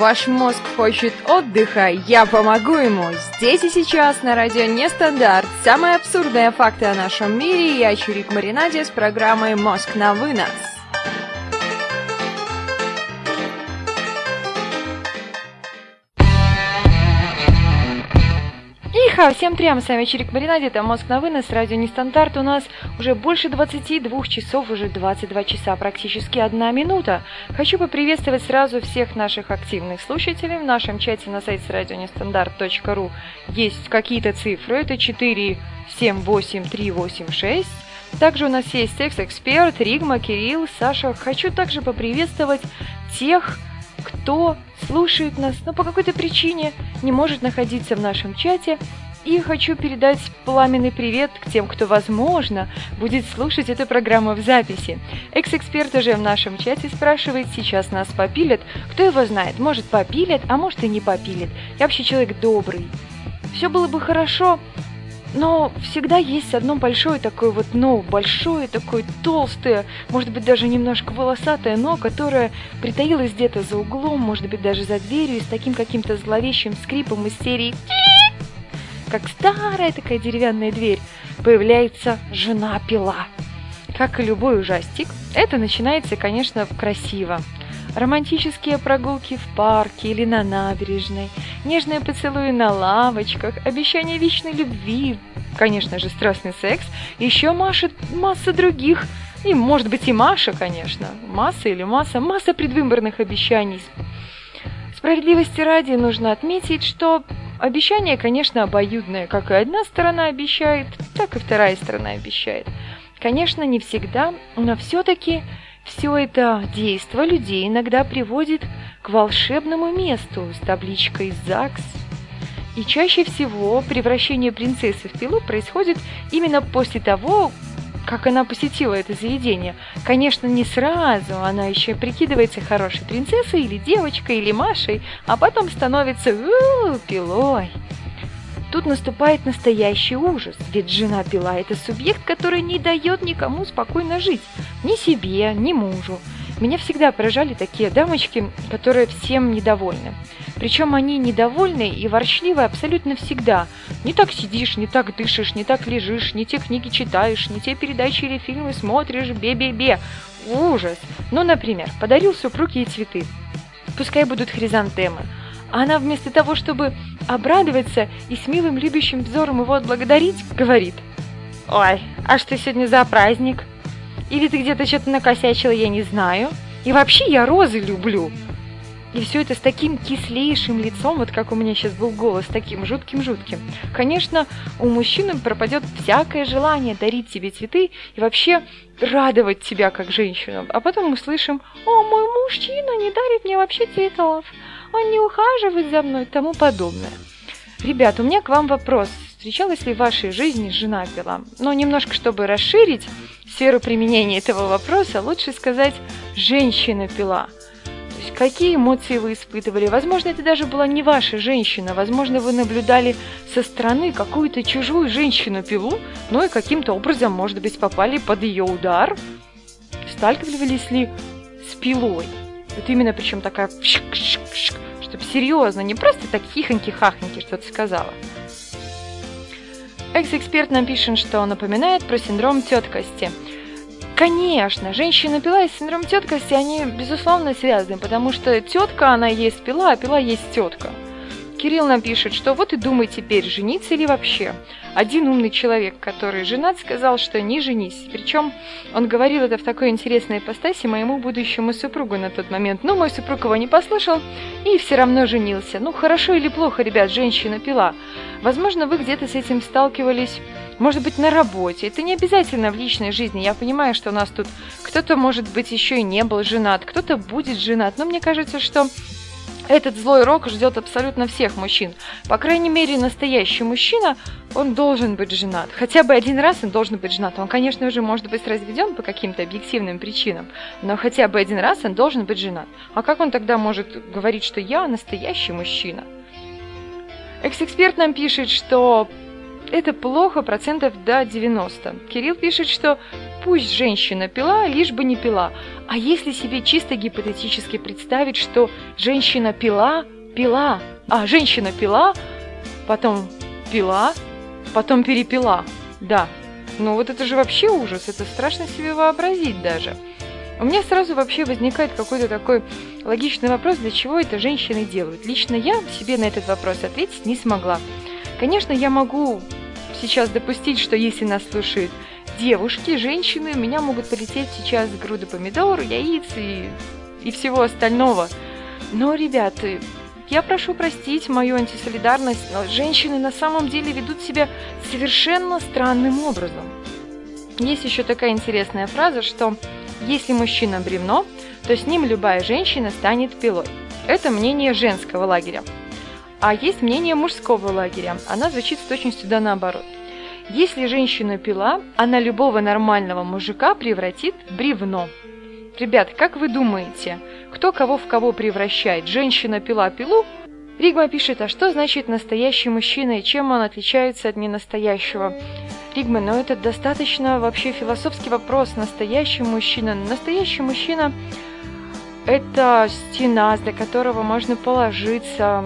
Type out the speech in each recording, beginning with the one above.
Ваш мозг хочет отдыха, я помогу ему. Здесь и сейчас на радио Нестандарт. Самые абсурдные факты о нашем мире. Я Чурик Маринаде с программой «Мозг на вынос». Иха, всем прямо, с вами Чирик Маринаде, это Мозг на вынос, радио Нестандарт. У нас уже больше 22 часов, уже 22 часа, практически одна минута. Хочу поприветствовать сразу всех наших активных слушателей. В нашем чате на сайте радионестандарт.ру есть какие-то цифры, это 4, 7, 8, 3, 8, 6. Также у нас есть секс-эксперт, Ригма, Кирилл, Саша. Хочу также поприветствовать тех, кто слушает нас, но по какой-то причине не может находиться в нашем чате. И хочу передать пламенный привет к тем, кто, возможно, будет слушать эту программу в записи. Экс-эксперт уже в нашем чате спрашивает, сейчас нас попилят. Кто его знает, может попилят, а может и не попилят. Я вообще человек добрый. Все было бы хорошо, но всегда есть одно большое такое вот но, большое такое толстое, может быть даже немножко волосатое но, которое притаилось где-то за углом, может быть даже за дверью, и с таким каким-то зловещим скрипом из серии как старая такая деревянная дверь, появляется жена-пила. Как и любой ужастик, это начинается, конечно, красиво. Романтические прогулки в парке или на набережной, нежные поцелуи на лавочках, обещание вечной любви, конечно же, страстный секс, еще Маша, масса других, и, может быть, и Маша, конечно, масса или масса, масса предвыборных обещаний. Справедливости ради нужно отметить, что обещание, конечно, обоюдное, как и одна сторона обещает, так и вторая сторона обещает. Конечно, не всегда, но все-таки все это действо людей иногда приводит к волшебному месту с табличкой «ЗАГС». И чаще всего превращение принцессы в пилу происходит именно после того, как она посетила это заведение. Конечно, не сразу, она еще прикидывается хорошей принцессой или девочкой, или Машей, а потом становится у пилой. Тут наступает настоящий ужас, ведь жена пила – это субъект, который не дает никому спокойно жить. Ни себе, ни мужу. Меня всегда поражали такие дамочки, которые всем недовольны. Причем они недовольны и ворчливы абсолютно всегда. Не так сидишь, не так дышишь, не так лежишь, не те книги читаешь, не те передачи или фильмы смотришь, бе-бе-бе. Ужас! Ну, например, подарил супруг ей цветы. Пускай будут хризантемы – а она вместо того, чтобы обрадоваться и с милым любящим взором его отблагодарить, говорит «Ой, а что сегодня за праздник? Или ты где-то что-то накосячила, я не знаю. И вообще я розы люблю». И все это с таким кислейшим лицом, вот как у меня сейчас был голос, таким жутким-жутким. Конечно, у мужчины пропадет всякое желание дарить тебе цветы и вообще радовать тебя как женщину. А потом мы слышим, о, мой мужчина не дарит мне вообще цветов он не ухаживает за мной и тому подобное. Ребят, у меня к вам вопрос. Встречалась ли в вашей жизни жена пила? Но немножко, чтобы расширить сферу применения этого вопроса, лучше сказать «женщина пила». То есть какие эмоции вы испытывали? Возможно, это даже была не ваша женщина. Возможно, вы наблюдали со стороны какую-то чужую женщину-пилу, но и каким-то образом, может быть, попали под ее удар. Сталкивались ли с пилой? Вот именно причем такая, чтобы серьезно, не просто так хихоньки-хахоньки что-то сказала. Экс-эксперт нам пишет, что напоминает про синдром теткости. Конечно, женщина пила и синдром теткости, они безусловно связаны, потому что тетка, она есть пила, а пила есть тетка. Кирилл нам пишет, что вот и думай теперь, жениться или вообще. Один умный человек, который женат, сказал, что не женись. Причем он говорил это в такой интересной ипостаси моему будущему супругу на тот момент. Но мой супруг его не послушал и все равно женился. Ну, хорошо или плохо, ребят, женщина пила. Возможно, вы где-то с этим сталкивались может быть, на работе. Это не обязательно в личной жизни. Я понимаю, что у нас тут кто-то, может быть, еще и не был женат, кто-то будет женат. Но мне кажется, что этот злой рок ждет абсолютно всех мужчин. По крайней мере, настоящий мужчина, он должен быть женат. Хотя бы один раз он должен быть женат. Он, конечно же, может быть разведен по каким-то объективным причинам, но хотя бы один раз он должен быть женат. А как он тогда может говорить, что я настоящий мужчина? Экс-эксперт нам пишет, что это плохо процентов до 90. Кирилл пишет, что пусть женщина пила, лишь бы не пила. А если себе чисто гипотетически представить, что женщина пила, пила, а женщина пила, потом пила, потом перепила. Да, ну вот это же вообще ужас, это страшно себе вообразить даже. У меня сразу вообще возникает какой-то такой логичный вопрос, для чего это женщины делают. Лично я себе на этот вопрос ответить не смогла. Конечно, я могу сейчас допустить, что если нас слушают девушки, женщины, меня могут полететь сейчас груды помидор, яиц и, и всего остального. Но, ребята, я прошу простить мою антисолидарность, но женщины на самом деле ведут себя совершенно странным образом. Есть еще такая интересная фраза, что если мужчина бревно, то с ним любая женщина станет пилой. Это мнение женского лагеря. А есть мнение мужского лагеря. Она звучит с точностью да наоборот. Если женщина пила, она любого нормального мужика превратит в бревно. Ребят, как вы думаете, кто кого в кого превращает? Женщина пила пилу? Ригма пишет, а что значит настоящий мужчина и чем он отличается от ненастоящего? Ригма, ну это достаточно вообще философский вопрос. Настоящий мужчина. Настоящий мужчина – это стена, для которого можно положиться.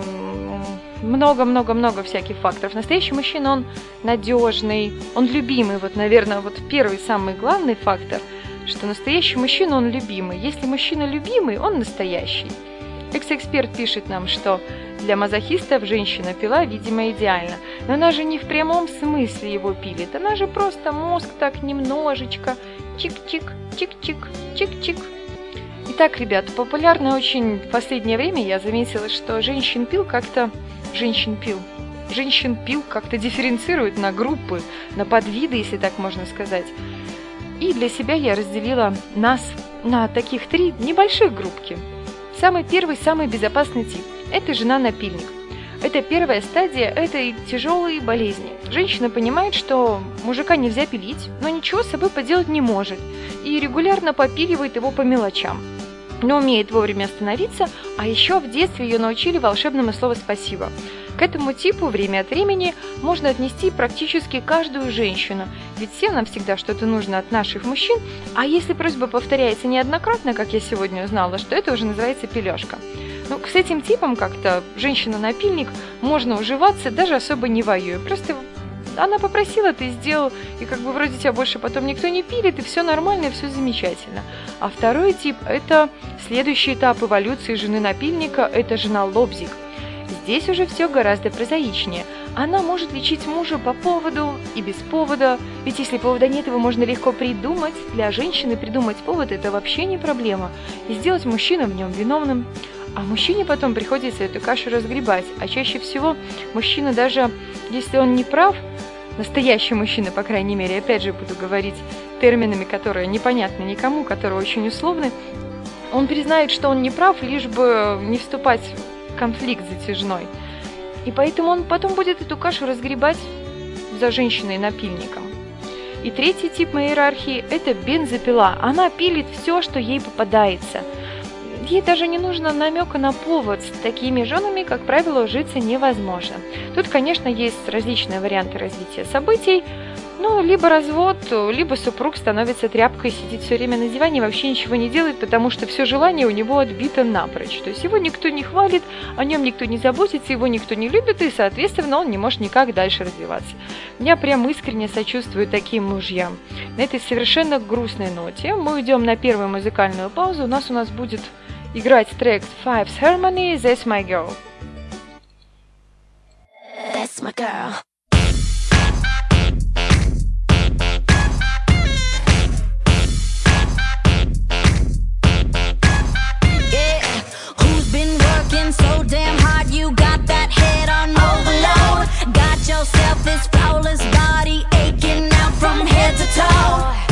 Много-много-много всяких факторов. Настоящий мужчина, он надежный, он любимый. Вот, наверное, вот первый самый главный фактор – что настоящий мужчина, он любимый. Если мужчина любимый, он настоящий. Экс-эксперт пишет нам, что для мазохистов женщина пила, видимо, идеально. Но она же не в прямом смысле его пилит. Она же просто мозг так немножечко. Чик-чик, чик-чик, чик-чик. Итак, ребят, популярно очень в последнее время я заметила, что женщин пил как-то... Женщин пил. Женщин пил как-то дифференцируют на группы, на подвиды, если так можно сказать. И для себя я разделила нас на таких три небольших группки. Самый первый, самый безопасный тип – это жена-напильник. Это первая стадия этой тяжелой болезни. Женщина понимает, что мужика нельзя пилить, но ничего с собой поделать не может, и регулярно попиливает его по мелочам. Но умеет вовремя остановиться, а еще в детстве ее научили волшебному слову «спасибо». К этому типу время от времени можно отнести практически каждую женщину, ведь всем нам всегда что-то нужно от наших мужчин, а если просьба повторяется неоднократно, как я сегодня узнала, что это уже называется пележка. Ну, с этим типом как-то женщина-напильник можно уживаться, даже особо не воюя. Просто она попросила, ты сделал, и как бы вроде тебя больше потом никто не пилит, и все нормально, и все замечательно. А второй тип – это следующий этап эволюции жены напильника, это жена лобзик – Здесь уже все гораздо прозаичнее. Она может лечить мужа по поводу и без повода, ведь если повода нет, его можно легко придумать. Для женщины придумать повод – это вообще не проблема. И сделать мужчину в нем виновным. А мужчине потом приходится эту кашу разгребать. А чаще всего мужчина даже, если он не прав, настоящий мужчина, по крайней мере, опять же буду говорить терминами, которые непонятны никому, которые очень условны, он признает, что он не прав, лишь бы не вступать конфликт затяжной. И поэтому он потом будет эту кашу разгребать за женщиной-напильником. И третий тип моей иерархии – это бензопила. Она пилит все, что ей попадается. Ей даже не нужно намека на повод. С такими женами, как правило, житься невозможно. Тут, конечно, есть различные варианты развития событий – ну, либо развод, либо супруг становится тряпкой, сидит все время на диване вообще ничего не делает, потому что все желание у него отбито напрочь. То есть его никто не хвалит, о нем никто не заботится, его никто не любит, и, соответственно, он не может никак дальше развиваться. Я прям искренне сочувствую таким мужьям. На этой совершенно грустной ноте мы уйдем на первую музыкальную паузу. У нас у нас будет играть трек Five's Harmony That's My Girl. That's my girl. so damn hard you got that head on overload Got yourself this flawless body aching out from head to toe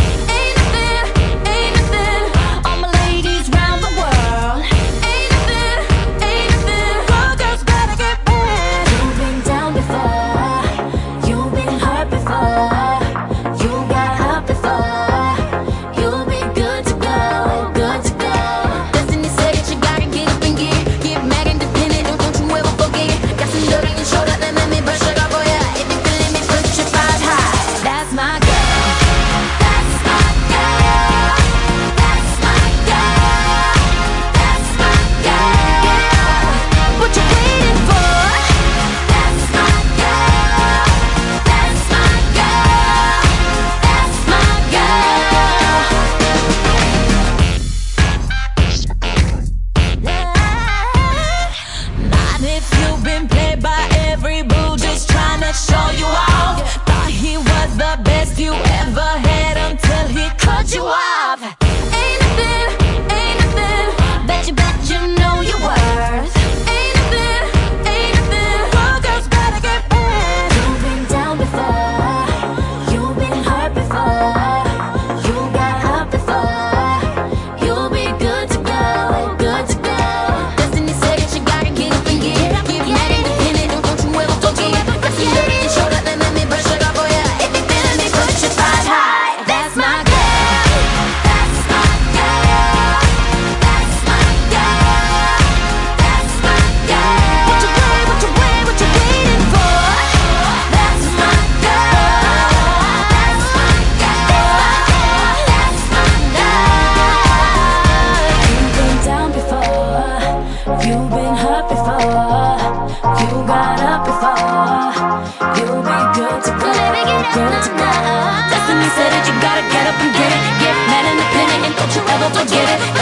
get it.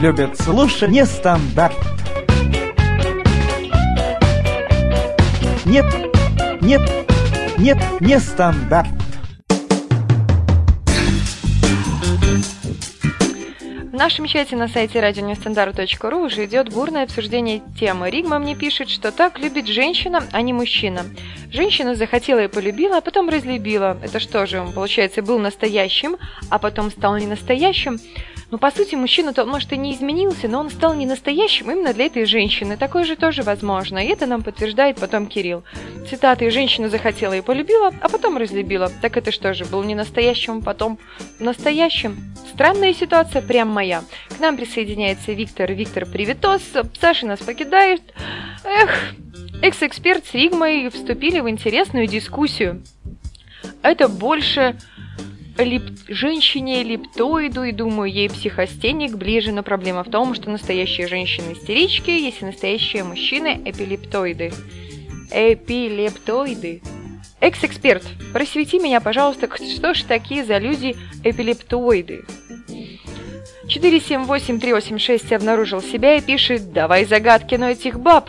Любят слушать нестандарт. Нет, нет, нет, не стандарт. В нашем чате на сайте радионестандарт.ру уже идет бурное обсуждение темы. Ригма мне пишет, что так любит женщина, а не мужчина. Женщина захотела и полюбила, а потом разлюбила. Это что же, получается, был настоящим, а потом стал не настоящим? Ну, по сути, мужчина-то, может, и не изменился, но он стал не настоящим именно для этой женщины. Такое же тоже возможно, и это нам подтверждает потом Кирилл. Цитаты «Женщина захотела и полюбила, а потом разлюбила». Так это что же, был не настоящим, потом настоящим? Странная ситуация, прям моя. К нам присоединяется Виктор. Виктор, приветос. Саша нас покидает. Эх, экс-эксперт с Ригмой вступили в интересную дискуссию. Это больше лип... женщине липтоиду, и думаю, ей психостеник ближе, но проблема в том, что настоящие женщины истерички, если настоящие мужчины эпилептоиды. Эпилептоиды. Экс-эксперт, просвети меня, пожалуйста, что ж такие за люди эпилептоиды? 478386 обнаружил себя и пишет «Давай загадки, но этих баб».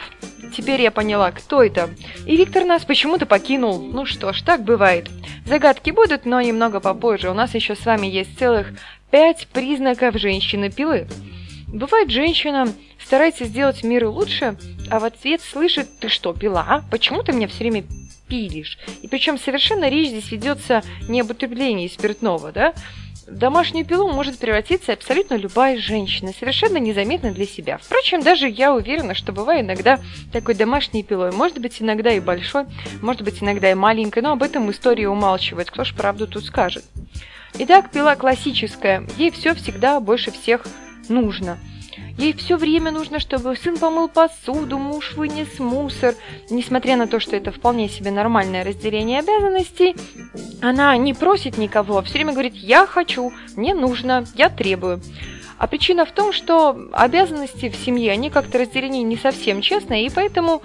Теперь я поняла, кто это. И Виктор нас почему-то покинул. Ну что ж, так бывает. Загадки будут, но немного попозже. У нас еще с вами есть целых пять признаков женщины-пилы. Бывает, женщина старается сделать мир лучше, а в ответ слышит «Ты что, пила? Почему ты меня все время пилишь?» И причем совершенно речь здесь ведется не об употреблении спиртного, да? Домашнюю пилу может превратиться абсолютно любая женщина, совершенно незаметно для себя. Впрочем, даже я уверена, что бывает иногда такой домашней пилой. Может быть, иногда и большой, может быть, иногда и маленькой, но об этом история умалчивает. Кто ж правду тут скажет? Итак, пила классическая. Ей все всегда больше всех нужно. Ей все время нужно, чтобы сын помыл посуду, муж вынес мусор. Несмотря на то, что это вполне себе нормальное разделение обязанностей, она не просит никого, а все время говорит «я хочу», «мне нужно», «я требую». А причина в том, что обязанности в семье, они как-то разделены не совсем честно, и поэтому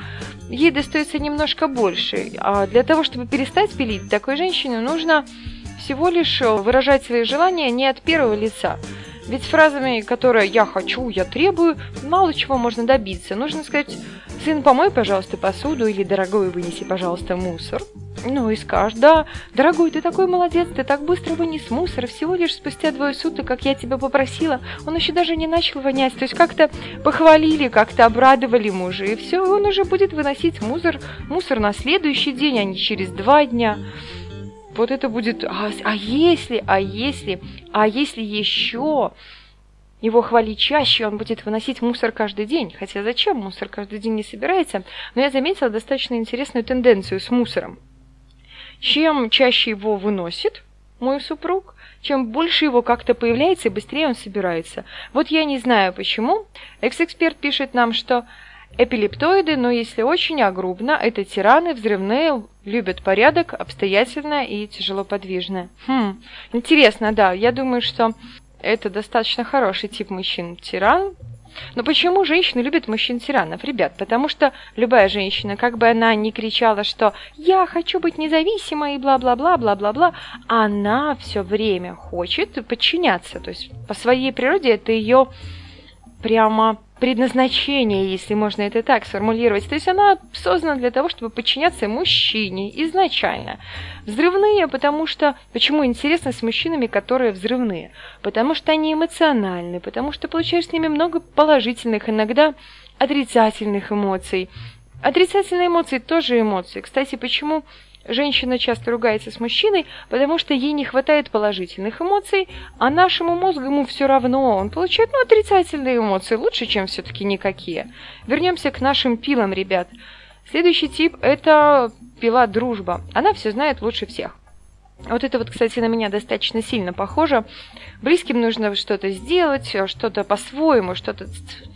ей достается немножко больше. А для того, чтобы перестать пилить, такой женщине нужно всего лишь выражать свои желания не от первого лица. Ведь фразами, которые «я хочу», «я требую», мало чего можно добиться. Нужно сказать «сын, помой, пожалуйста, посуду» или «дорогой, вынеси, пожалуйста, мусор». Ну и скажешь «да, дорогой, ты такой молодец, ты так быстро вынес мусор, всего лишь спустя двое суток, как я тебя попросила, он еще даже не начал вонять». То есть как-то похвалили, как-то обрадовали мужа, и все, он уже будет выносить мусор, мусор на следующий день, а не через два дня вот это будет, а, а если, а если, а если еще его хвалить чаще, он будет выносить мусор каждый день. Хотя зачем мусор каждый день не собирается? Но я заметила достаточно интересную тенденцию с мусором. Чем чаще его выносит мой супруг, чем больше его как-то появляется и быстрее он собирается. Вот я не знаю почему. Экс-эксперт пишет нам, что Эпилептоиды, но если очень огрубно, это тираны, взрывные, любят порядок, обстоятельно и тяжело подвижное. Хм, интересно, да, я думаю, что это достаточно хороший тип мужчин. Тиран. Но почему женщины любят мужчин-тиранов, ребят? Потому что любая женщина, как бы она ни кричала, что «я хочу быть независимой» и бла-бла-бла, бла-бла-бла, она все время хочет подчиняться. То есть по своей природе это ее прямо предназначение, если можно это так сформулировать. То есть она создана для того, чтобы подчиняться мужчине изначально. Взрывные, потому что... Почему интересно с мужчинами, которые взрывные? Потому что они эмоциональны, потому что получаешь с ними много положительных, иногда отрицательных эмоций. Отрицательные эмоции тоже эмоции. Кстати, почему Женщина часто ругается с мужчиной, потому что ей не хватает положительных эмоций, а нашему мозгу ему все равно. Он получает ну, отрицательные эмоции, лучше, чем все-таки никакие. Вернемся к нашим пилам, ребят. Следующий тип – это пила дружба. Она все знает лучше всех. Вот это вот, кстати, на меня достаточно сильно похоже. Близким нужно что-то сделать, что-то по-своему, что-то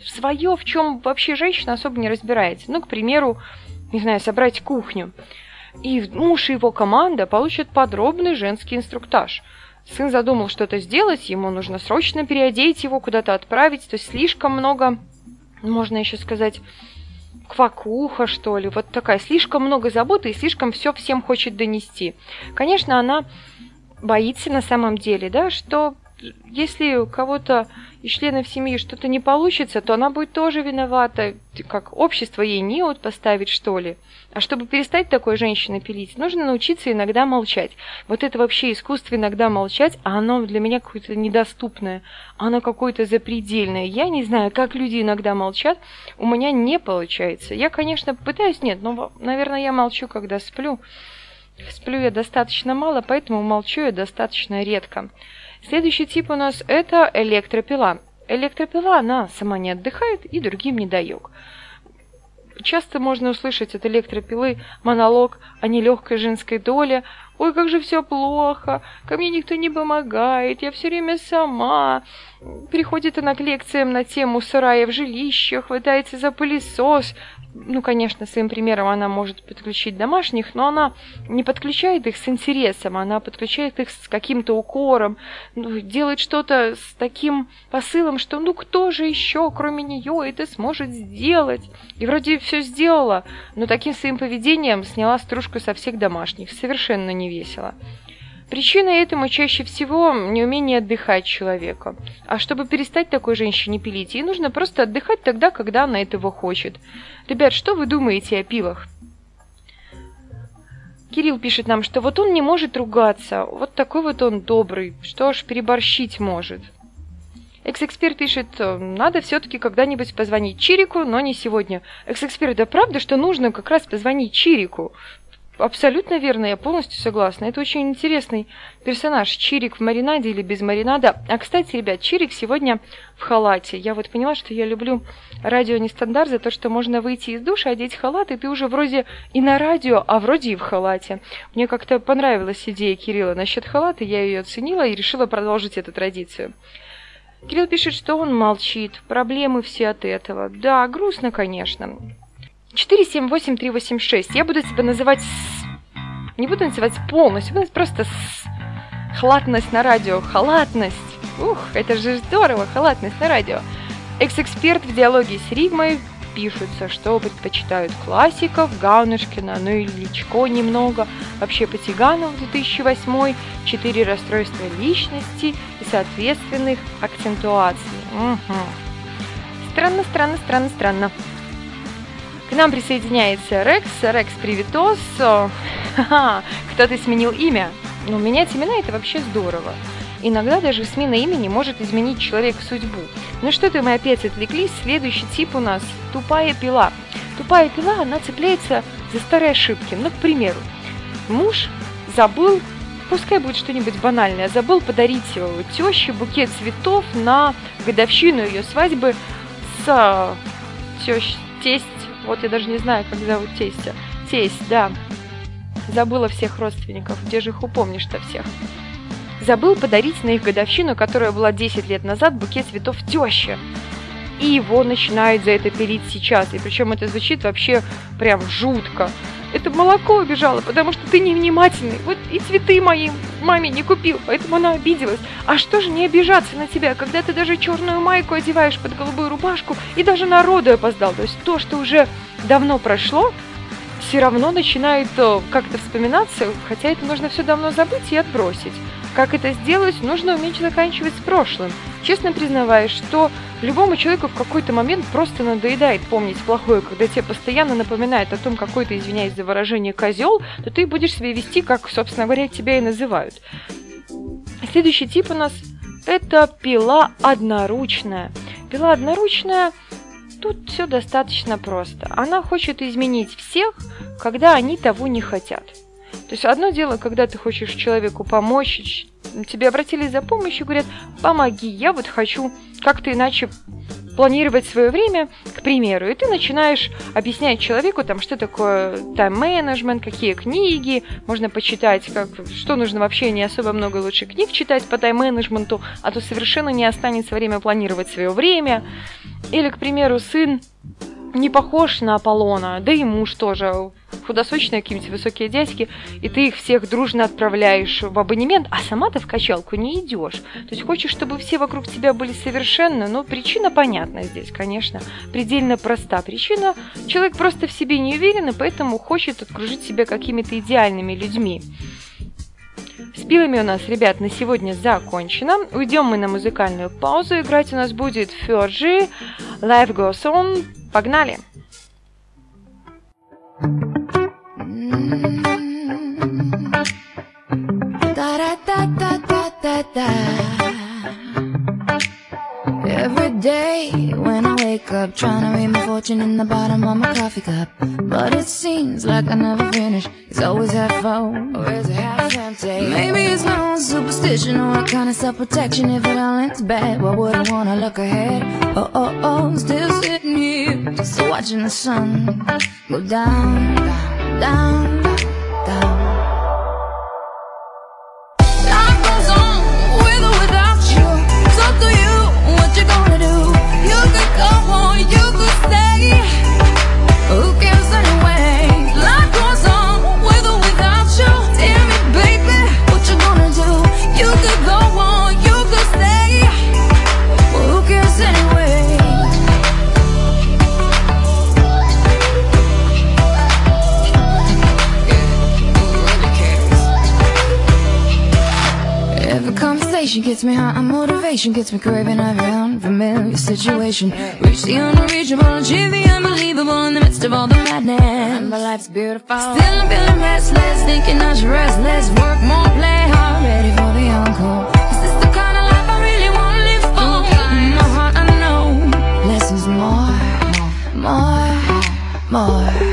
свое, в чем вообще женщина особо не разбирается. Ну, к примеру, не знаю, собрать кухню и муж и его команда получат подробный женский инструктаж. Сын задумал что-то сделать, ему нужно срочно переодеть его, куда-то отправить, то есть слишком много, можно еще сказать, квакуха, что ли, вот такая, слишком много заботы и слишком все всем хочет донести. Конечно, она боится на самом деле, да, что если у кого-то из членов семьи что-то не получится, то она будет тоже виновата, как общество ей не вот поставить, что ли. А чтобы перестать такой женщиной пилить, нужно научиться иногда молчать. Вот это вообще искусство иногда молчать, а оно для меня какое-то недоступное, оно какое-то запредельное. Я не знаю, как люди иногда молчат, у меня не получается. Я, конечно, пытаюсь, нет, но, наверное, я молчу, когда сплю. Сплю я достаточно мало, поэтому молчу я достаточно редко. Следующий тип у нас это электропила. Электропила, она сама не отдыхает и другим не дает. Часто можно услышать от электропилы монолог о нелегкой женской доле. «Ой, как же все плохо, ко мне никто не помогает, я все время сама». Приходит она к лекциям на тему сарая в жилище, хватается за пылесос, ну, конечно, своим примером она может подключить домашних, но она не подключает их с интересом, она подключает их с каким-то укором, ну, делает что-то с таким посылом, что ну кто же еще, кроме нее, это сможет сделать? И вроде все сделала, но таким своим поведением сняла стружку со всех домашних. Совершенно не весело. Причина этому чаще всего неумение отдыхать человека. А чтобы перестать такой женщине пилить, ей нужно просто отдыхать тогда, когда она этого хочет. Ребят, что вы думаете о пилах? Кирилл пишет нам, что вот он не может ругаться, вот такой вот он добрый, что ж, переборщить может. Экс-эксперт пишет, надо все-таки когда-нибудь позвонить Чирику, но не сегодня. Экс-эксперт, да правда, что нужно как раз позвонить Чирику? Абсолютно верно, я полностью согласна. Это очень интересный персонаж. Чирик в маринаде или без маринада. А, кстати, ребят, Чирик сегодня в халате. Я вот поняла, что я люблю радио нестандарт за то, что можно выйти из душа, одеть халат, и ты уже вроде и на радио, а вроде и в халате. Мне как-то понравилась идея Кирилла насчет халата, я ее оценила и решила продолжить эту традицию. Кирилл пишет, что он молчит, проблемы все от этого. Да, грустно, конечно. 478386. Я буду тебя называть с... Не буду называть полностью, буду просто с... Халатность на радио. Халатность. Ух, это же здорово, халатность на радио. Экс-эксперт в диалоге с Ригмой пишутся, что предпочитают классиков, Гаунышкина, ну и Личко немного, вообще Потиганов 2008, четыре расстройства личности и соответственных акцентуаций. Угу. Странно, странно, странно, странно. К нам присоединяется Рекс. Рекс, привитос. Кто-то сменил имя. Но ну, менять имена это вообще здорово. Иногда даже смена имени может изменить человеку судьбу. Ну что-то мы опять отвлеклись. Следующий тип у нас – тупая пила. Тупая пила, она цепляется за старые ошибки. Ну, к примеру, муж забыл, пускай будет что-нибудь банальное, забыл подарить теще букет цветов на годовщину ее свадьбы с тещ, тесть вот я даже не знаю, как зовут тестя. Тесть, да. Забыла всех родственников. Где же их упомнишь-то всех? Забыл подарить на их годовщину, которая была 10 лет назад, букет цветов теще. И его начинают за это пилить сейчас. И причем это звучит вообще прям жутко это молоко убежало, потому что ты невнимательный. Вот и цветы моей маме не купил, поэтому она обиделась. А что же не обижаться на тебя, когда ты даже черную майку одеваешь под голубую рубашку и даже народу опоздал? То есть то, что уже давно прошло, все равно начинает э, как-то вспоминаться, хотя это нужно все давно забыть и отбросить. Как это сделать, нужно уметь заканчивать с прошлым. Честно признаваясь, что любому человеку в какой-то момент просто надоедает помнить плохое, когда тебе постоянно напоминает о том, какой ты, извиняюсь за выражение, козел, то ты будешь себя вести, как, собственно говоря, тебя и называют. Следующий тип у нас это пила одноручная. Пила одноручная Тут все достаточно просто. Она хочет изменить всех, когда они того не хотят. То есть одно дело, когда ты хочешь человеку помочь, тебе обратились за помощью, говорят, помоги, я вот хочу как-то иначе планировать свое время, к примеру, и ты начинаешь объяснять человеку, там, что такое тайм-менеджмент, какие книги, можно почитать, как, что нужно вообще, не особо много лучше книг читать по тайм-менеджменту, а то совершенно не останется время планировать свое время. Или, к примеру, сын не похож на Аполлона, да и муж тоже худосочные какие-нибудь высокие дядьки, и ты их всех дружно отправляешь в абонемент, а сама ты в качалку не идешь. То есть хочешь, чтобы все вокруг тебя были совершенно, но причина понятна здесь, конечно, предельно проста. Причина, человек просто в себе не уверен, и поэтому хочет окружить себя какими-то идеальными людьми. С пилами у нас, ребят, на сегодня закончено. Уйдем мы на музыкальную паузу. Играть у нас будет Ферджи, Life Goes On. Погнали! Every up, trying to read my fortune in the bottom of my coffee cup. But it seems like I never finish. It's always half full, or is it half empty? Maybe it's my own superstition or a kind of self protection. If it all ends bad, why would I wanna look ahead? Oh, oh, oh, still sitting here, just watching the sun go down, down, down, down. Gets me high, and motivation gets me craving every unfamiliar situation. Reach the unreachable, achieve the unbelievable in the midst of all the madness. My life's beautiful. Still I'm feeling restless, thinking I should rest less, work more, play hard, ready for the encore. Is this the kind of life I really wanna live for? In my heart I know, less is more, more, more. More,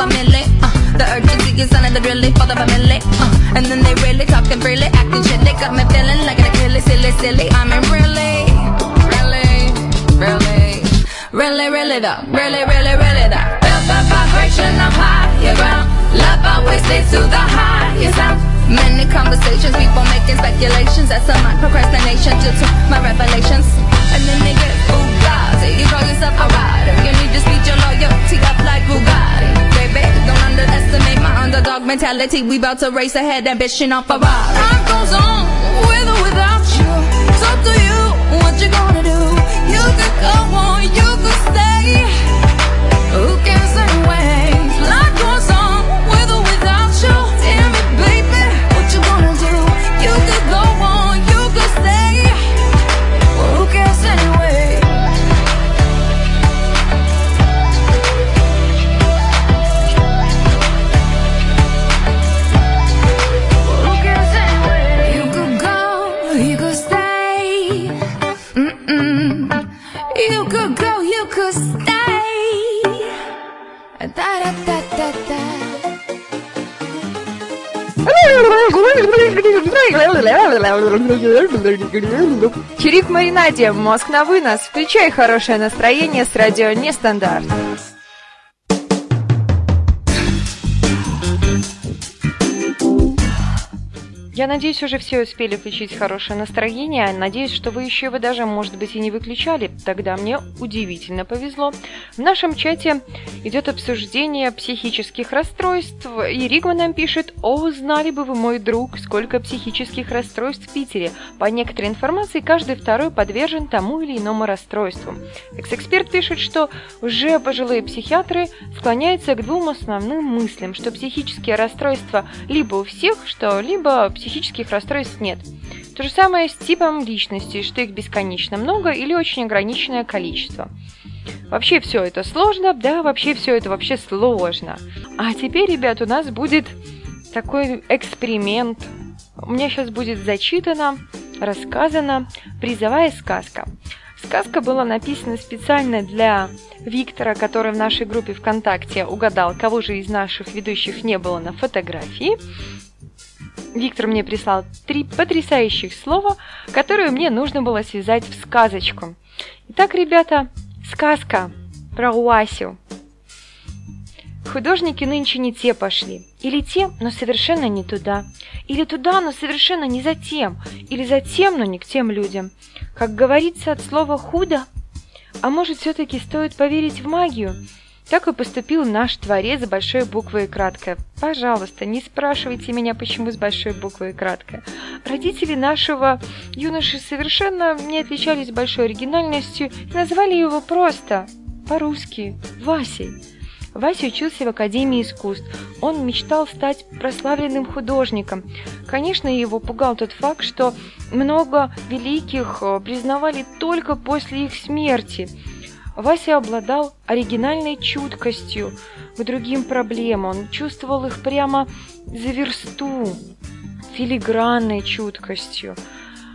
family. Uh, the urgency is under really for the family. Uh, and then they really talking freely, acting shit. They got me feeling like an Achilles, silly, silly. I mean, really, really, really, really, really though, really, really, really though. Felt the vibration of higher ground. Love always leads to the highest sound. Many conversations, people making speculations. That's a my procrastination due to my revelations. And then they get Bugatti. You call yourself a rider. You need to speed your loyalty up like Bugatti. Underestimate my underdog mentality. We bout to race ahead, ambition off a ride. Time goes on, with or without you. It's up to you, what you gonna do? You could go to stay. Da da da da da. Чирик маринаде, мозг на вынос. Включай хорошее настроение с радио Нестандарт. Я надеюсь, уже все успели включить хорошее настроение. Надеюсь, что вы еще его даже, может быть, и не выключали. Тогда мне удивительно повезло. В нашем чате идет обсуждение психических расстройств. И Ригма нам пишет, «О, знали бы вы, мой друг, сколько психических расстройств в Питере. По некоторой информации, каждый второй подвержен тому или иному расстройству». Экс-эксперт пишет, что уже пожилые психиатры склоняются к двум основным мыслям, что психические расстройства либо у всех, что либо психические психических расстройств нет. То же самое с типом личности, что их бесконечно много или очень ограниченное количество. Вообще все это сложно, да, вообще все это вообще сложно. А теперь, ребят, у нас будет такой эксперимент. У меня сейчас будет зачитана, рассказана призовая сказка. Сказка была написана специально для Виктора, который в нашей группе ВКонтакте угадал, кого же из наших ведущих не было на фотографии. Виктор мне прислал три потрясающих слова, которые мне нужно было связать в сказочку. Итак, ребята, сказка про Уасю. Художники нынче не те пошли. Или те, но совершенно не туда. Или туда, но совершенно не за тем. Или за тем, но не к тем людям. Как говорится от слова «худо». А может, все-таки стоит поверить в магию? Так и поступил наш творец с большой буквой и краткой. Пожалуйста, не спрашивайте меня, почему с большой буквой и краткой. Родители нашего юноши совершенно не отличались большой оригинальностью и назвали его просто, по-русски, Васей. Вася учился в Академии искусств. Он мечтал стать прославленным художником. Конечно, его пугал тот факт, что много великих э, признавали только после их смерти – Вася обладал оригинальной чуткостью к другим проблемам. Он чувствовал их прямо за версту, филигранной чуткостью,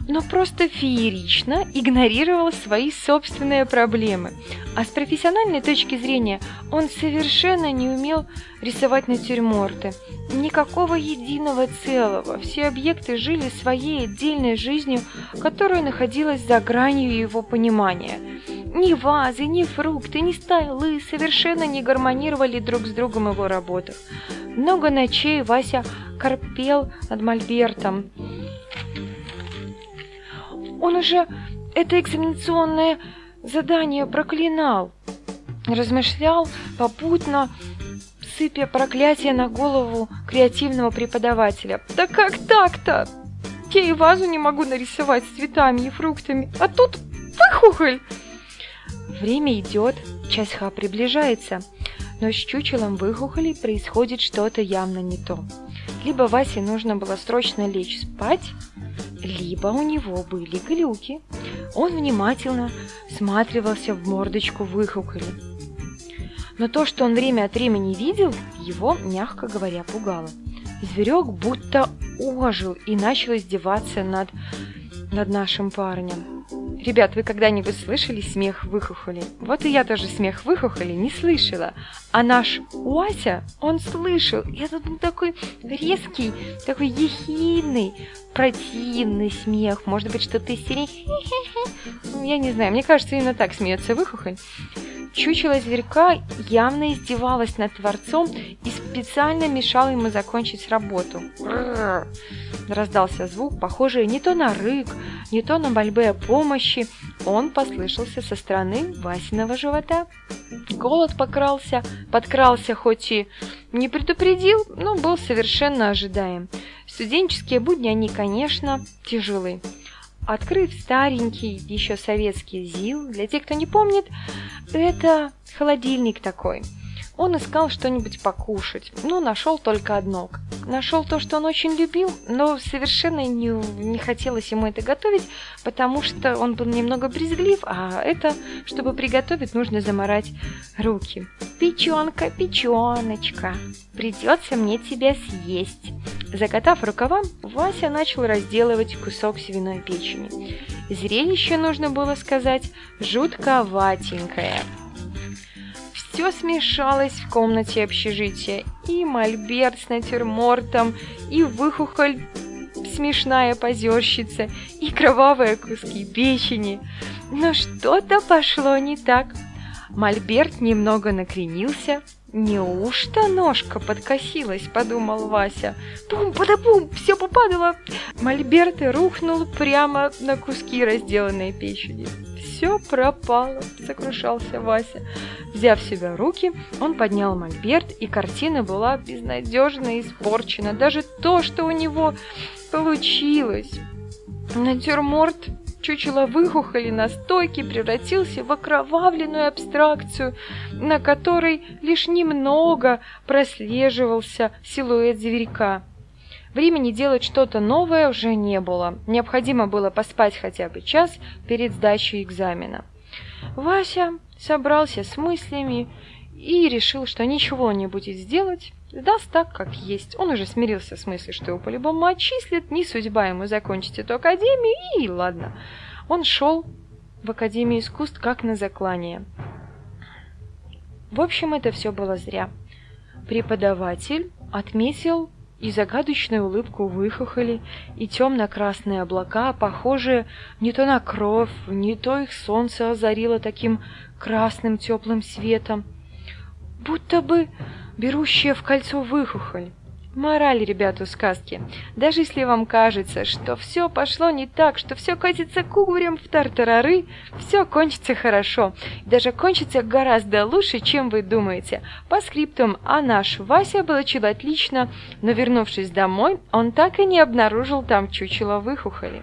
но просто феерично игнорировал свои собственные проблемы. А с профессиональной точки зрения он совершенно не умел рисовать натюрморты. Никакого единого целого. Все объекты жили своей отдельной жизнью, которая находилась за гранью его понимания – ни вазы, ни фрукты, ни стайлы совершенно не гармонировали друг с другом его работах. Много ночей Вася корпел над мольбертом. Он уже это экзаменационное задание проклинал, размышлял попутно, сыпя проклятие на голову креативного преподавателя. «Да как так-то? Я и вазу не могу нарисовать с цветами и фруктами, а тут выхухоль!» Время идет, час ха приближается, но с чучелом выхухоли происходит что-то явно не то. Либо Васе нужно было срочно лечь спать, либо у него были глюки. Он внимательно всматривался в мордочку выхухоли. Но то, что он время от времени видел, его, мягко говоря, пугало. Зверек будто ожил и начал издеваться над, над нашим парнем. Ребят, вы когда-нибудь слышали смех выхухоли? Вот и я тоже смех выхухоли не слышала. А наш Уася, он слышал. И это был такой резкий, такой ехидный, противный смех. Может быть, что-то из серии... Ну, я не знаю, мне кажется, именно так смеется выхухоль. Чучело зверька явно издевалось над Творцом и специально мешало ему закончить работу. Раздался звук, похожий не то на рык, не то на мольбы о помощи. Он послышался со стороны Васиного живота. Голод покрался, подкрался, хоть и не предупредил, но был совершенно ожидаем. Студенческие будни, они, конечно, тяжелы. Открыв старенький еще советский ЗИЛ, для тех, кто не помнит, это холодильник такой. Он искал что-нибудь покушать, но нашел только одно. Нашел то, что он очень любил, но совершенно не, не хотелось ему это готовить, потому что он был немного брезглив, а это, чтобы приготовить, нужно заморать руки. «Печенка, печеночка, придется мне тебя съесть». Закатав рукава, Вася начал разделывать кусок свиной печени. Зрелище, нужно было сказать, жутковатенькое. Все смешалось в комнате общежития. И мольберт с натюрмортом, и выхухоль смешная позерщица, и кровавые куски печени. Но что-то пошло не так. Мольберт немного накренился. «Неужто ножка подкосилась?» – подумал Вася. Бум-падабум, все попадало. Мольберт рухнул прямо на куски разделанной печени. «Все пропало», – сокрушался Вася. Взяв себя в руки, он поднял мольберт, и картина была безнадежно испорчена. Даже то, что у него получилось. Натюрморт чучело выхухоли на стойке превратился в окровавленную абстракцию, на которой лишь немного прослеживался силуэт зверька. Времени делать что-то новое уже не было. Необходимо было поспать хотя бы час перед сдачей экзамена. Вася собрался с мыслями и решил, что ничего не будет сделать, сдаст так, как есть. Он уже смирился с мыслью, что его по-любому отчислят, не судьба ему закончить эту академию, и ладно. Он шел в Академию искусств как на заклание. В общем, это все было зря. Преподаватель отметил и загадочную улыбку выхухоли, и темно-красные облака, похожие не то на кровь, не то их солнце озарило таким красным теплым светом, будто бы берущее в кольцо выхухоль. Мораль, ребята, сказки. Даже если вам кажется, что все пошло не так, что все катится кубарем в тартарары, все кончится хорошо. Даже кончится гораздо лучше, чем вы думаете. По скриптам, а наш Вася получил отлично, но вернувшись домой, он так и не обнаружил там чучело выхухоли.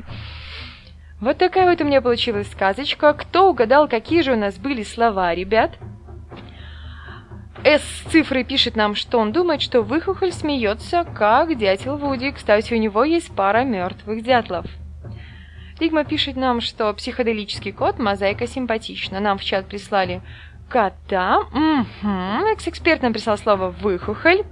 Вот такая вот у меня получилась сказочка. Кто угадал, какие же у нас были слова, ребят? С цифры пишет нам, что он думает, что Выхухоль смеется, как дятел Вуди. Кстати, у него есть пара мертвых дятлов. Ригма пишет нам, что психоделический кот мозаика симпатична. Нам в чат прислали кота. Угу. Экс-эксперт нам прислал слово «выхухоль».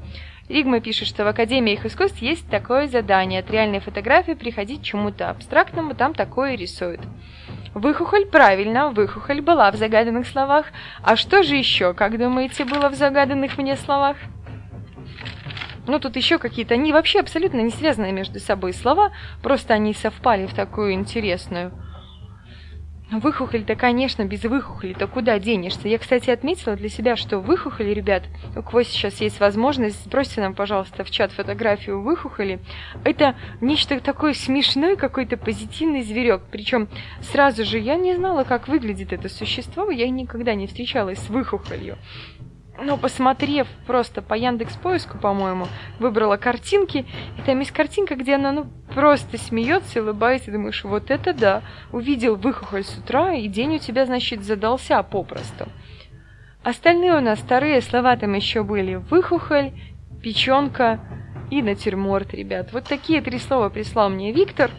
Ригма пишет, что в Академии их искусств есть такое задание. От реальной фотографии приходить к чему-то абстрактному, там такое рисуют. Выхухоль правильно, выхухоль была в загаданных словах. А что же еще, как думаете, было в загаданных мне словах? Ну, тут еще какие-то, они вообще абсолютно не связанные между собой слова, просто они совпали в такую интересную Выхухоль-то, конечно, без выхухоли-то куда денешься? Я, кстати, отметила для себя, что выхухоли, ребят, у кого сейчас есть возможность, сбросьте нам, пожалуйста, в чат фотографию выхухоли. Это нечто такое смешное, какой-то позитивный зверек. Причем сразу же я не знала, как выглядит это существо, я никогда не встречалась с выхухолью. Но посмотрев просто по Яндекс поиску, по-моему, выбрала картинки, и там есть картинка, где она, ну, просто смеется улыбается, и думаешь, вот это да, увидел выхухоль с утра, и день у тебя, значит, задался попросту. Остальные у нас вторые слова там еще были выхухоль, печенка и натюрморт, ребят. Вот такие три слова прислал мне Виктор.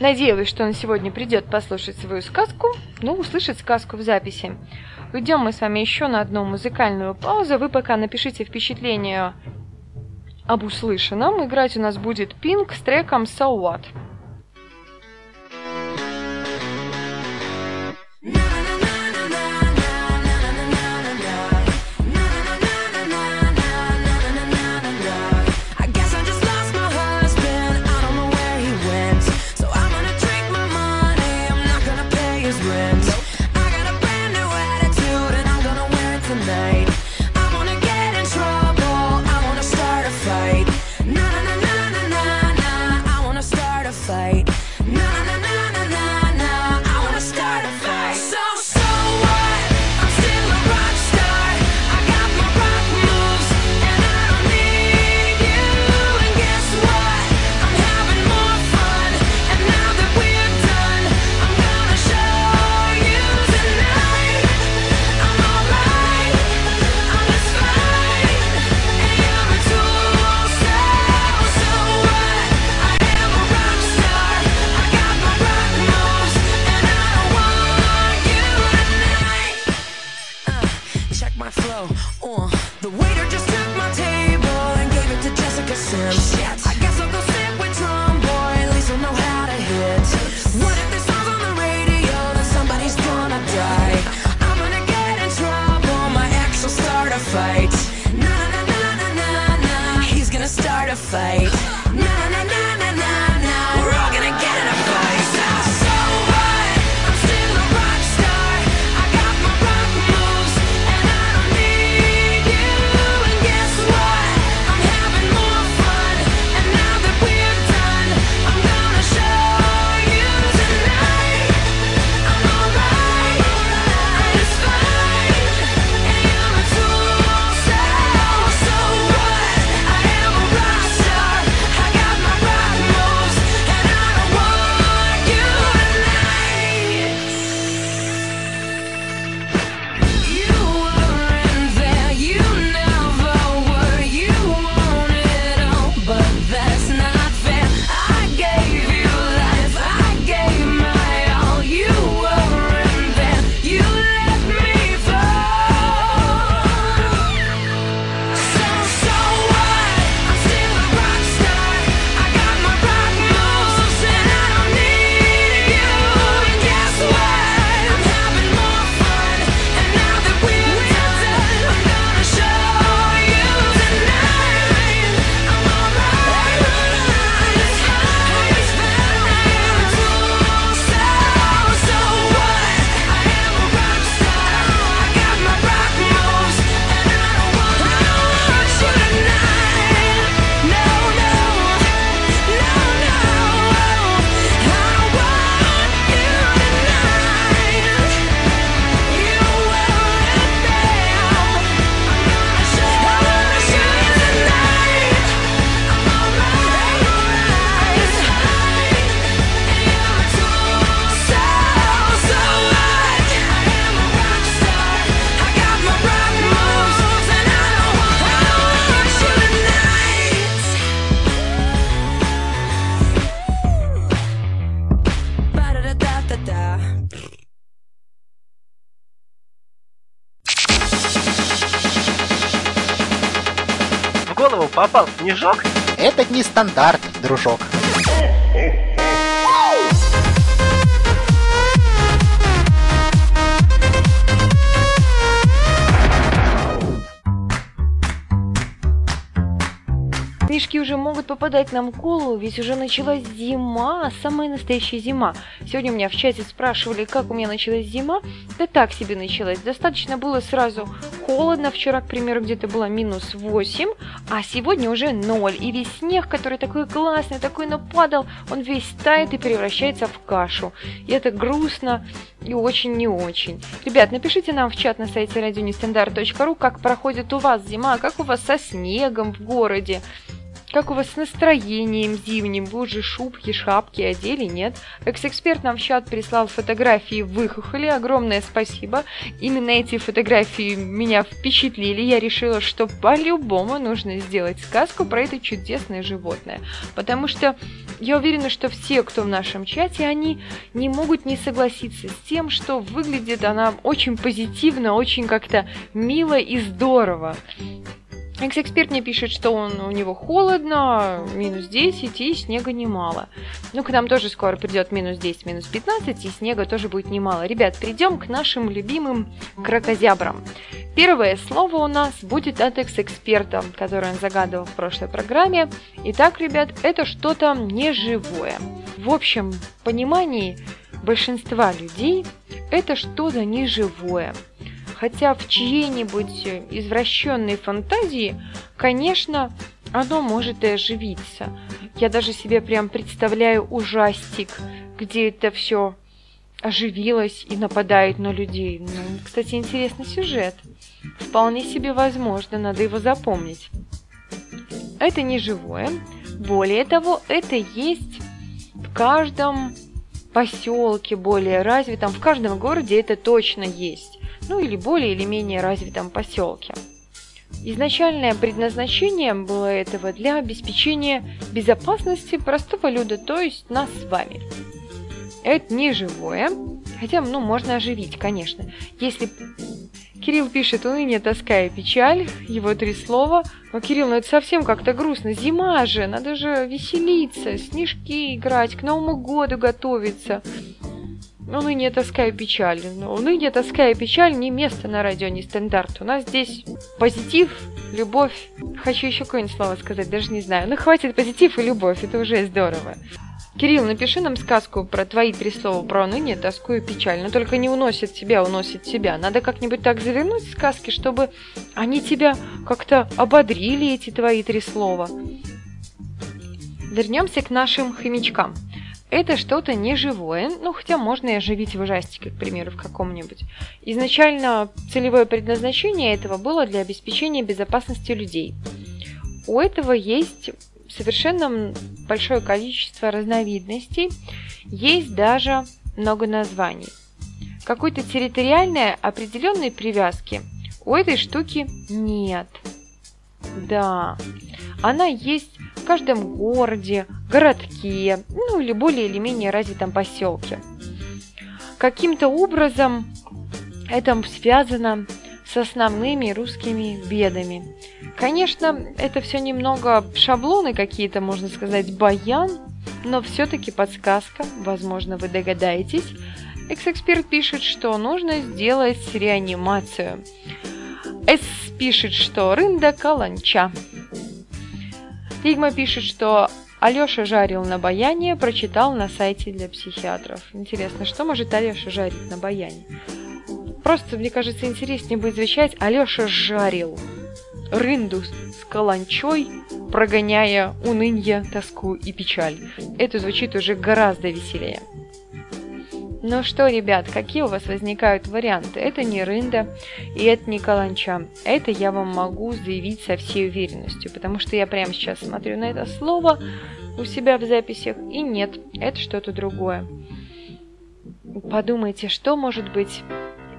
Надеялась, что он сегодня придет послушать свою сказку, ну, услышать сказку в записи. Уйдем мы с вами еще на одну музыкальную паузу. Вы пока напишите впечатление об услышанном. Играть у нас будет Pink с треком So What. Стандарт, дружок. Снежки уже могут попадать нам в голову, ведь уже началась зима, самая настоящая зима. Сегодня у меня в чате спрашивали, как у меня началась зима. Да так себе началась. Достаточно было сразу холодно. Вчера, к примеру, где-то было минус 8, а сегодня уже 0. И весь снег, который такой классный, такой нападал, он весь тает и превращается в кашу. И это грустно и очень не очень. Ребят, напишите нам в чат на сайте радионестандарт.ру, как проходит у вас зима, как у вас со снегом в городе. Как у вас с настроением зимним? Вы уже шубки, шапки одели, нет? Экс-эксперт нам в чат прислал фотографии выхухоли. Огромное спасибо. Именно эти фотографии меня впечатлили. Я решила, что по-любому нужно сделать сказку про это чудесное животное. Потому что я уверена, что все, кто в нашем чате, они не могут не согласиться с тем, что выглядит она очень позитивно, очень как-то мило и здорово. Экс-эксперт мне пишет, что он, у него холодно, минус 10 и снега немало. Ну, к нам тоже скоро придет минус 10, минус 15, и снега тоже будет немало. Ребят, перейдем к нашим любимым крокозябрам. Первое слово у нас будет от экс-эксперта, который он загадывал в прошлой программе. Итак, ребят, это что-то неживое. В общем понимании большинства людей это что-то неживое. Хотя в чьей-нибудь извращенной фантазии, конечно, оно может и оживиться. Я даже себе прям представляю ужастик, где это все оживилось и нападает на людей. Ну, кстати, интересный сюжет. Вполне себе возможно, надо его запомнить. Это не живое. Более того, это есть в каждом поселке более развитом, в каждом городе это точно есть. Ну или более или менее развитом поселке. Изначальное предназначение было этого для обеспечения безопасности простого люда, то есть нас с вами. Это не живое, хотя, ну, можно оживить, конечно. Если Кирилл пишет «Уныние, тоска и печаль», его три слова. Но, Кирилл, ну это совсем как-то грустно. Зима же, надо же веселиться, снежки играть, к Новому году готовиться. Уныние, тоска и печаль. Но уныние, тоска и печаль не место на радио, не стандарт. У нас здесь позитив, любовь. Хочу еще какое-нибудь слово сказать, даже не знаю. Ну, хватит позитив и любовь, это уже здорово. Кирилл, напиши нам сказку про твои три слова про уныние, тоску и печаль. Но только не уносит тебя, уносит тебя. Надо как-нибудь так завернуть сказки, чтобы они тебя как-то ободрили, эти твои три слова. Вернемся к нашим хомячкам. Это что-то неживое, ну хотя можно и оживить в ужастике, к примеру, в каком-нибудь. Изначально целевое предназначение этого было для обеспечения безопасности людей. У этого есть совершенно большое количество разновидностей, есть даже много названий. Какой-то территориальной определенной привязки у этой штуки нет. Да, она есть в каждом городе, городке, ну или более или менее развитом поселке. Каким-то образом это связано с основными русскими бедами. Конечно, это все немного шаблоны какие-то, можно сказать, баян, но все-таки подсказка, возможно, вы догадаетесь. Экс-эксперт пишет, что нужно сделать реанимацию. С пишет, что рында каланча. Фигма пишет, что Алёша жарил на баяне, прочитал на сайте для психиатров. Интересно, что может Алёша жарить на баяне? Просто, мне кажется, интереснее будет звучать Алёша жарил рынду с каланчой, прогоняя унынье, тоску и печаль. Это звучит уже гораздо веселее. Ну что, ребят, какие у вас возникают варианты? Это не рында и это не каланча. Это я вам могу заявить со всей уверенностью, потому что я прямо сейчас смотрю на это слово у себя в записях, и нет, это что-то другое. Подумайте, что может быть?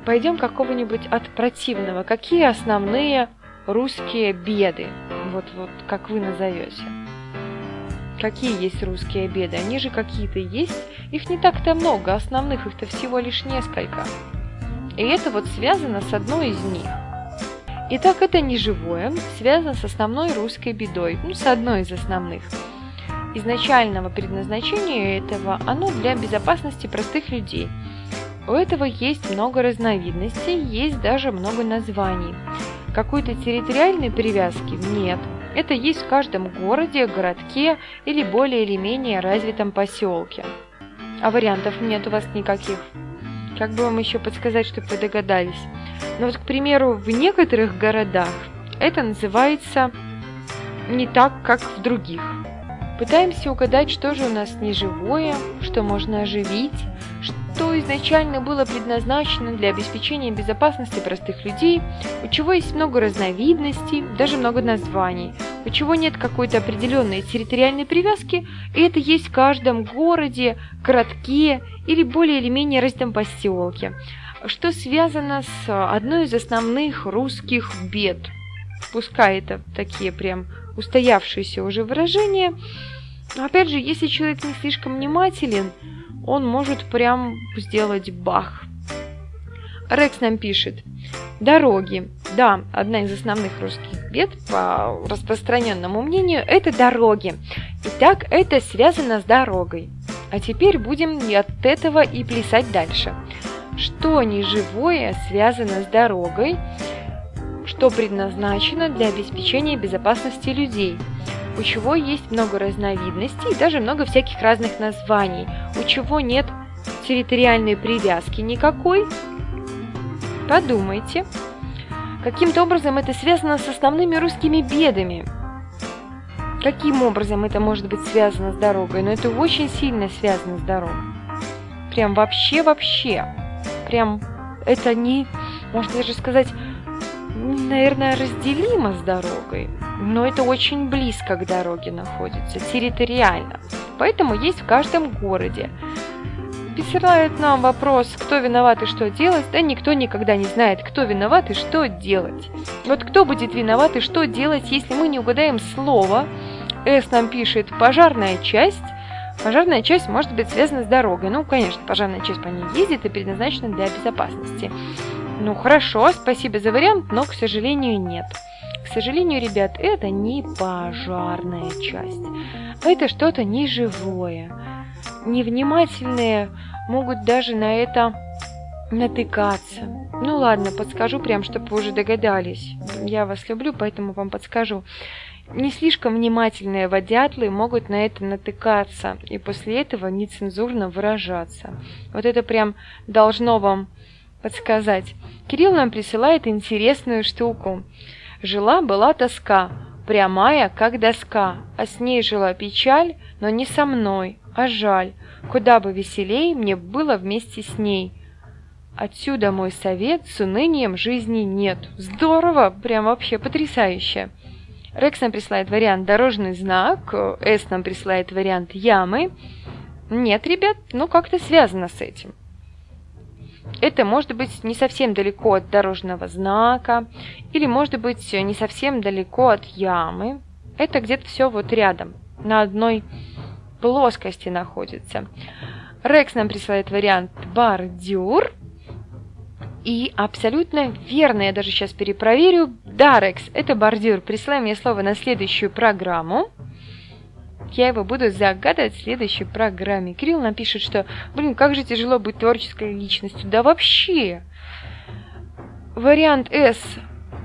Пойдем какого-нибудь от противного. Какие основные русские беды? Вот, вот как вы назовете. Какие есть русские беды? Они же какие-то есть. Их не так-то много, основных их-то всего лишь несколько. И это вот связано с одной из них. Итак, это не живое, связано с основной русской бедой, ну, с одной из основных. Изначального предназначения этого оно для безопасности простых людей. У этого есть много разновидностей, есть даже много названий. Какой-то территориальной привязки нет – это есть в каждом городе, городке или более или менее развитом поселке. А вариантов нет у вас никаких. Как бы вам еще подсказать, чтобы вы догадались? Ну вот, к примеру, в некоторых городах это называется не так, как в других. Пытаемся угадать, что же у нас неживое, что можно оживить, что изначально было предназначено для обеспечения безопасности простых людей, у чего есть много разновидностей, даже много названий, у чего нет какой-то определенной территориальной привязки, и это есть в каждом городе, городке или более или менее развитом поселке, что связано с одной из основных русских бед. Пускай это такие прям устоявшиеся уже выражения, но опять же, если человек не слишком внимателен, он может прям сделать бах. Рекс нам пишет. Дороги. Да, одна из основных русских бед, по распространенному мнению, это дороги. Итак, это связано с дорогой. А теперь будем от этого и плясать дальше. Что неживое связано с дорогой, что предназначено для обеспечения безопасности людей – у чего есть много разновидностей и даже много всяких разных названий, у чего нет территориальной привязки никакой. Подумайте. Каким-то образом это связано с основными русскими бедами. Каким образом это может быть связано с дорогой? Но это очень сильно связано с дорогой. Прям вообще-вообще. Прям это не, можно даже сказать, наверное, разделимо с дорогой но это очень близко к дороге находится, территориально. Поэтому есть в каждом городе. Присылают нам вопрос, кто виноват и что делать, да никто никогда не знает, кто виноват и что делать. Вот кто будет виноват и что делать, если мы не угадаем слово. С нам пишет «пожарная часть», Пожарная часть может быть связана с дорогой. Ну, конечно, пожарная часть по ней ездит и предназначена для безопасности. Ну, хорошо, спасибо за вариант, но, к сожалению, нет. К сожалению, ребят, это не пожарная часть. Это что-то неживое. Невнимательные могут даже на это натыкаться. Ну ладно, подскажу прям, чтобы вы уже догадались. Я вас люблю, поэтому вам подскажу. Не слишком внимательные водятлы могут на это натыкаться и после этого нецензурно выражаться. Вот это прям должно вам подсказать. Кирилл нам присылает интересную штуку. Жила-была тоска, прямая, как доска, а с ней жила печаль, но не со мной, а жаль. Куда бы веселей мне было вместе с ней. Отсюда мой совет, с унынием жизни нет. Здорово, прям вообще потрясающе. Рекс нам присылает вариант дорожный знак, С нам присылает вариант ямы. Нет, ребят, ну как-то связано с этим. Это может быть не совсем далеко от дорожного знака, или может быть не совсем далеко от ямы. Это где-то все вот рядом, на одной плоскости находится. Рекс нам присылает вариант бордюр – и абсолютно верно, я даже сейчас перепроверю. Дарекс, это бордюр. Присылай мне слово на следующую программу. Я его буду загадывать в следующей программе. Кирилл напишет, что, блин, как же тяжело быть творческой личностью. Да вообще. Вариант С.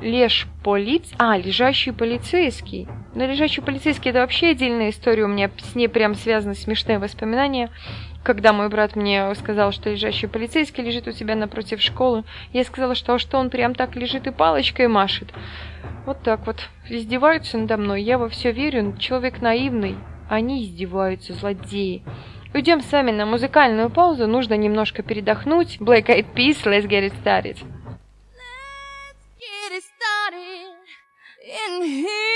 Леж полиц... А, лежащий полицейский. Но лежащий полицейский это вообще отдельная история. У меня с ней прям связаны смешные воспоминания когда мой брат мне сказал, что лежащий полицейский лежит у себя напротив школы, я сказала, что, что он прям так лежит и палочкой машет. Вот так вот. Издеваются надо мной, я во все верю, человек наивный. Они издеваются, злодеи. Уйдем с вами на музыкальную паузу, нужно немножко передохнуть. Black Eyed Peas, let's get it started. Let's get it started in here.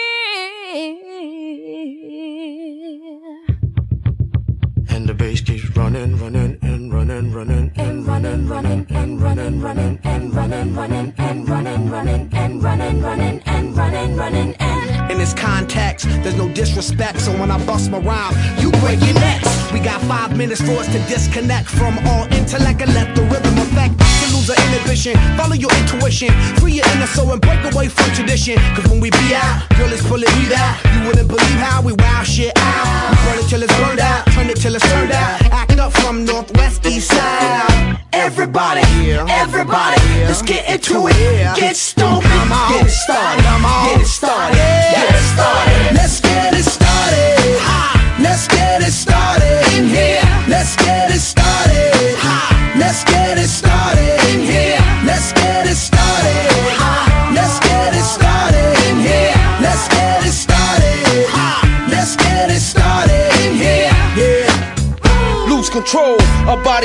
Bass keeps running, running, and running, running, and running, running, and running, running, and running, running, and running, running, and running, running, and running, running, and In this context, there's no disrespect, so when I bust my rhyme, you break your necks. We got five minutes for us to disconnect from all intellect and let the rhythm affect to lose our inhibition. Follow your intuition, free your inner soul and break away from tradition. Cause when we be out, girl, it's pulling me out. You wouldn't believe how we wow shit out. We burn it till it's burned out, turn it till it's turned out. Act up from northwest, east side. Everybody, everybody, let's get into it. Get stupid,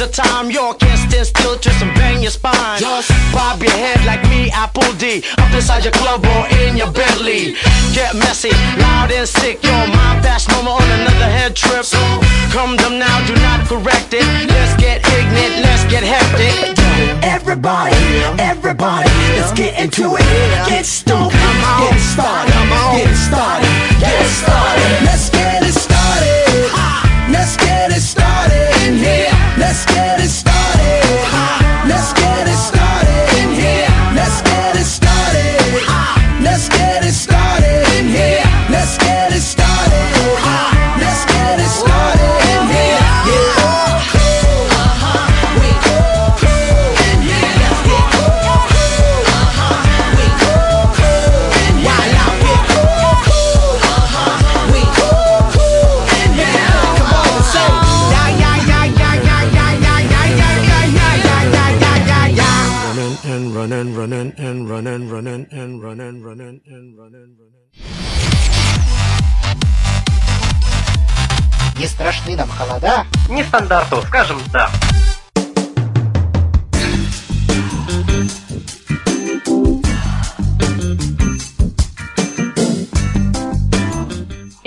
the time. You can't stand still, twist and bang your spine. Just bob your head like me, Apple D. Up inside your club or in your Bentley. Get messy, loud and sick. Your mind fast mama on another head trip. So come them now, do not correct it. Let's get ignorant, let's get hectic. Everybody, everybody, let's get into it. Get stupid, get it started, get it started, get it started. Let's get it started. Let's get it started in scared started. Не страшны нам холода, Нестандарту, скажем да.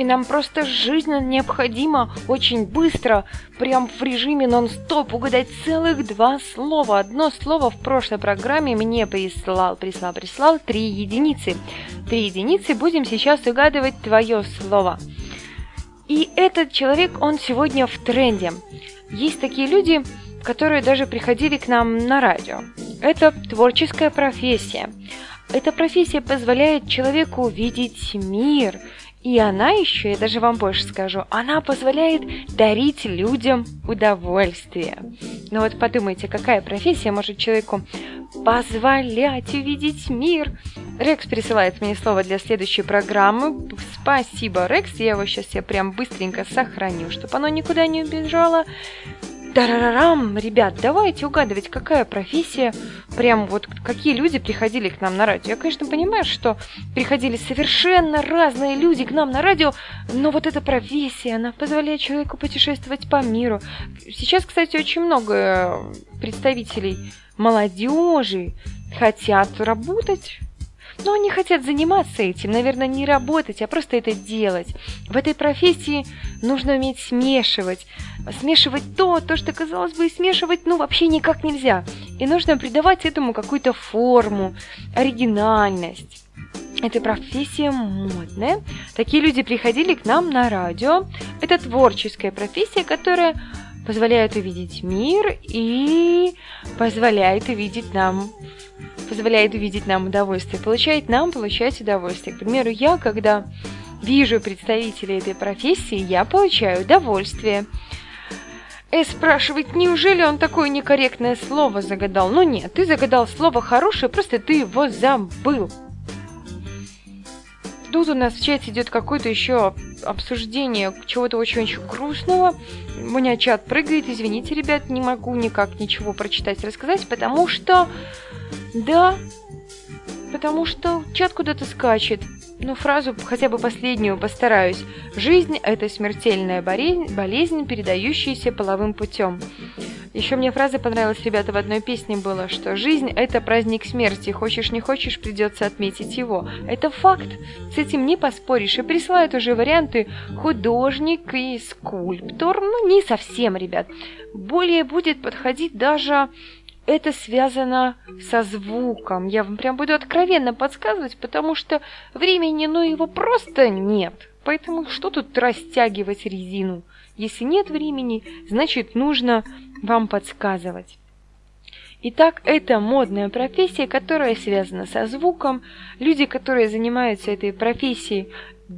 И нам просто жизненно необходимо очень быстро, прям в режиме нон-стоп, угадать целых два слова. Одно слово в прошлой программе мне прислал, прислал, прислал три единицы. Три единицы будем сейчас угадывать твое слово. И этот человек, он сегодня в тренде. Есть такие люди, которые даже приходили к нам на радио. Это творческая профессия. Эта профессия позволяет человеку видеть мир. И она еще, я даже вам больше скажу, она позволяет дарить людям удовольствие. Ну вот подумайте, какая профессия может человеку позволять увидеть мир? Рекс присылает мне слово для следующей программы. Спасибо, Рекс. Я его сейчас я прям быстренько сохраню, чтобы оно никуда не убежало. Тарарарам, ребят, давайте угадывать, какая профессия, прям вот какие люди приходили к нам на радио. Я, конечно, понимаю, что приходили совершенно разные люди к нам на радио, но вот эта профессия, она позволяет человеку путешествовать по миру. Сейчас, кстати, очень много представителей молодежи хотят работать но они хотят заниматься этим, наверное, не работать, а просто это делать. В этой профессии нужно уметь смешивать. Смешивать то, то, что, казалось бы, смешивать, ну, вообще никак нельзя. И нужно придавать этому какую-то форму, оригинальность. Эта профессия модная. Такие люди приходили к нам на радио. Это творческая профессия, которая позволяет увидеть мир и позволяет увидеть нам позволяет увидеть нам удовольствие, получает нам получать удовольствие. К примеру, я, когда вижу представителей этой профессии, я получаю удовольствие. Э спрашивает, неужели он такое некорректное слово загадал? Ну нет, ты загадал слово хорошее, просто ты его забыл. Тут у нас в чате идет какое-то еще обсуждение чего-то очень-очень грустного. У меня чат прыгает, извините, ребят, не могу никак ничего прочитать, рассказать, потому что... Да, потому что чат куда-то скачет. Ну, фразу хотя бы последнюю постараюсь. Жизнь – это смертельная болезнь, передающаяся половым путем. Еще мне фраза понравилась, ребята, в одной песне было, что жизнь – это праздник смерти, хочешь не хочешь, придется отметить его. Это факт, с этим не поспоришь. И присылают уже варианты художник и скульптор. Ну, не совсем, ребят. Более будет подходить даже это связано со звуком. Я вам прям буду откровенно подсказывать, потому что времени, ну, его просто нет. Поэтому что тут растягивать резину? Если нет времени, значит, нужно вам подсказывать. Итак, это модная профессия, которая связана со звуком. Люди, которые занимаются этой профессией,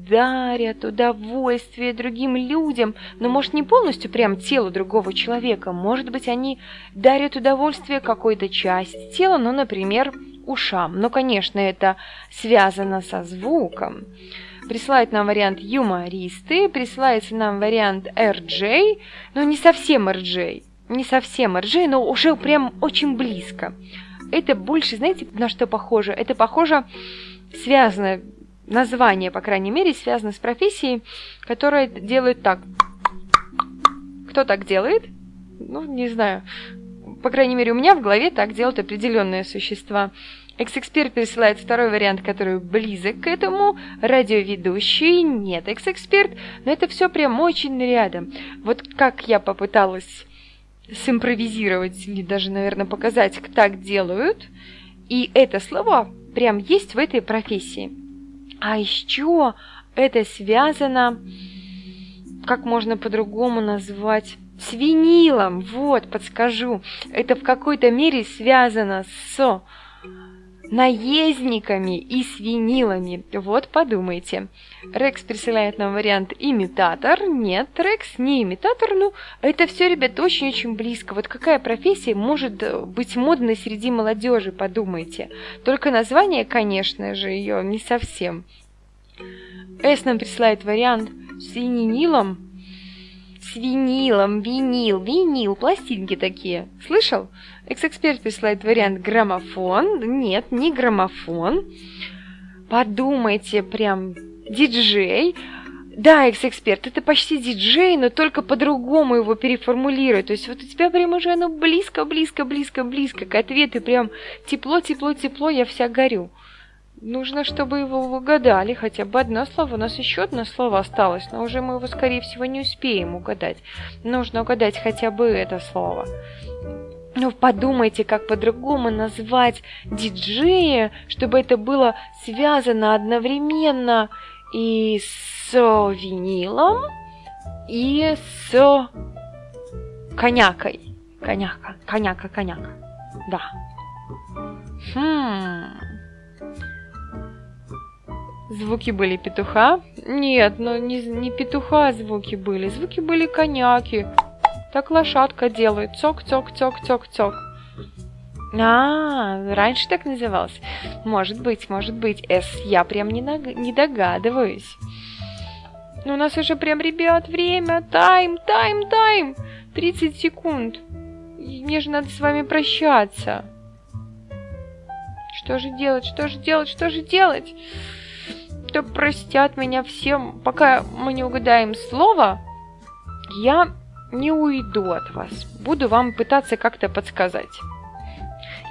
дарят удовольствие другим людям, но может не полностью прям телу другого человека, может быть они дарят удовольствие какой-то части тела, ну, например, ушам. Но, конечно, это связано со звуком. Присылает нам вариант юмористы, присылается нам вариант RJ, но не совсем RJ, не совсем RJ, но уже прям очень близко. Это больше, знаете, на что похоже? Это похоже связано название, по крайней мере, связано с профессией, которая делает так. Кто так делает? Ну, не знаю. По крайней мере, у меня в голове так делают определенные существа. Экс-эксперт присылает второй вариант, который близок к этому. Радиоведущий нет экс-эксперт, но это все прям очень рядом. Вот как я попыталась симпровизировать или даже, наверное, показать, как так делают. И это слово прям есть в этой профессии. А еще это связано, как можно по-другому назвать, с винилом. Вот, подскажу. Это в какой-то мере связано с наездниками и с винилами. Вот подумайте. Рекс присылает нам вариант имитатор. Нет, Рекс не имитатор. Ну, это все, ребят, очень-очень близко. Вот какая профессия может быть модной среди молодежи, подумайте. Только название, конечно же, ее не совсем. С нам присылает вариант с винилом. С винилом, винил, винил, пластинки такие. Слышал? Экс-эксперт присылает вариант граммофон. Нет, не граммофон. Подумайте, прям диджей. Да, экс-эксперт, это почти диджей, но только по-другому его переформулируй. То есть вот у тебя прям уже оно близко, близко, близко, близко к ответу. Прям тепло, тепло, тепло, я вся горю. Нужно, чтобы его угадали, хотя бы одно слово. У нас еще одно слово осталось, но уже мы его, скорее всего, не успеем угадать. Нужно угадать хотя бы это слово. Ну, подумайте, как по-другому назвать диджея, чтобы это было связано одновременно и с винилом, и с конякой. Коняка, коняка, коняка. Да. Хм. Звуки были петуха? Нет, но не, не петуха звуки были. Звуки были коняки. Так лошадка делает. Цок-цок-цок-цок-цок. А, раньше так назывался. Может быть, может быть. С я прям не, наг... не догадываюсь. Но у нас уже прям, ребят, время. Тайм, тайм, тайм. 30 секунд. Мне же надо с вами прощаться. Что же делать, что же делать, что же делать? Да простят меня всем. Пока мы не угадаем слово, я не уйду от вас. Буду вам пытаться как-то подсказать.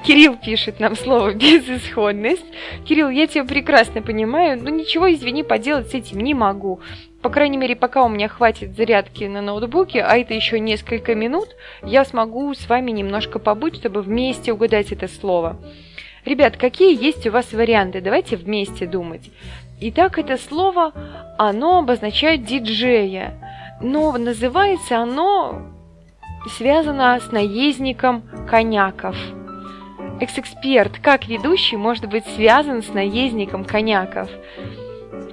Кирилл пишет нам слово «безысходность». Кирилл, я тебя прекрасно понимаю, но ничего, извини, поделать с этим не могу. По крайней мере, пока у меня хватит зарядки на ноутбуке, а это еще несколько минут, я смогу с вами немножко побыть, чтобы вместе угадать это слово. Ребят, какие есть у вас варианты? Давайте вместе думать. Итак, это слово, оно обозначает диджея, но называется оно связано с наездником коняков – Экс-эксперт, как ведущий, может быть связан с наездником коняков?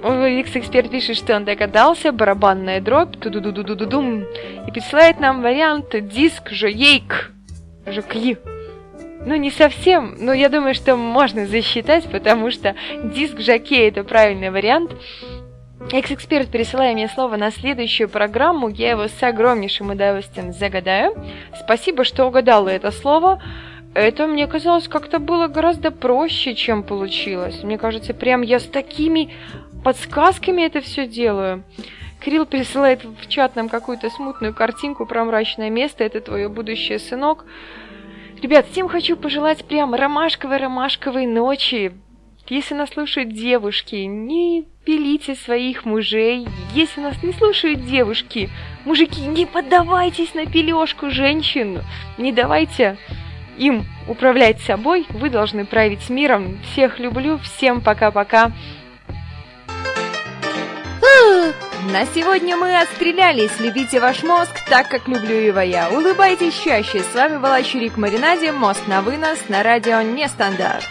Экс-эксперт пишет, что он догадался, барабанная дробь, ту ду ду ду ду ду дум и присылает нам вариант диск жоейк, жокли. Ну, не совсем, но я думаю, что можно засчитать, потому что диск жокей это правильный вариант. Экс-эксперт, пересылая мне слово на следующую программу, я его с огромнейшим удовольствием загадаю. Спасибо, что угадала это слово. Это, мне казалось, как-то было гораздо проще, чем получилось. Мне кажется, прям я с такими подсказками это все делаю. Кирилл присылает в чат нам какую-то смутную картинку про мрачное место. Это твое будущее, сынок. Ребят, всем хочу пожелать прям ромашковой-ромашковой ночи. Если нас слушают девушки, не пилите своих мужей. Если нас не слушают девушки, мужики, не поддавайтесь на пележку женщин. Не давайте им управлять собой, вы должны править миром. Всех люблю, всем пока-пока. На сегодня мы отстрелялись. Любите ваш мозг так, как люблю его я. Улыбайтесь чаще. С вами была Чурик Маринаде. Мозг на вынос на радио Нестандарт.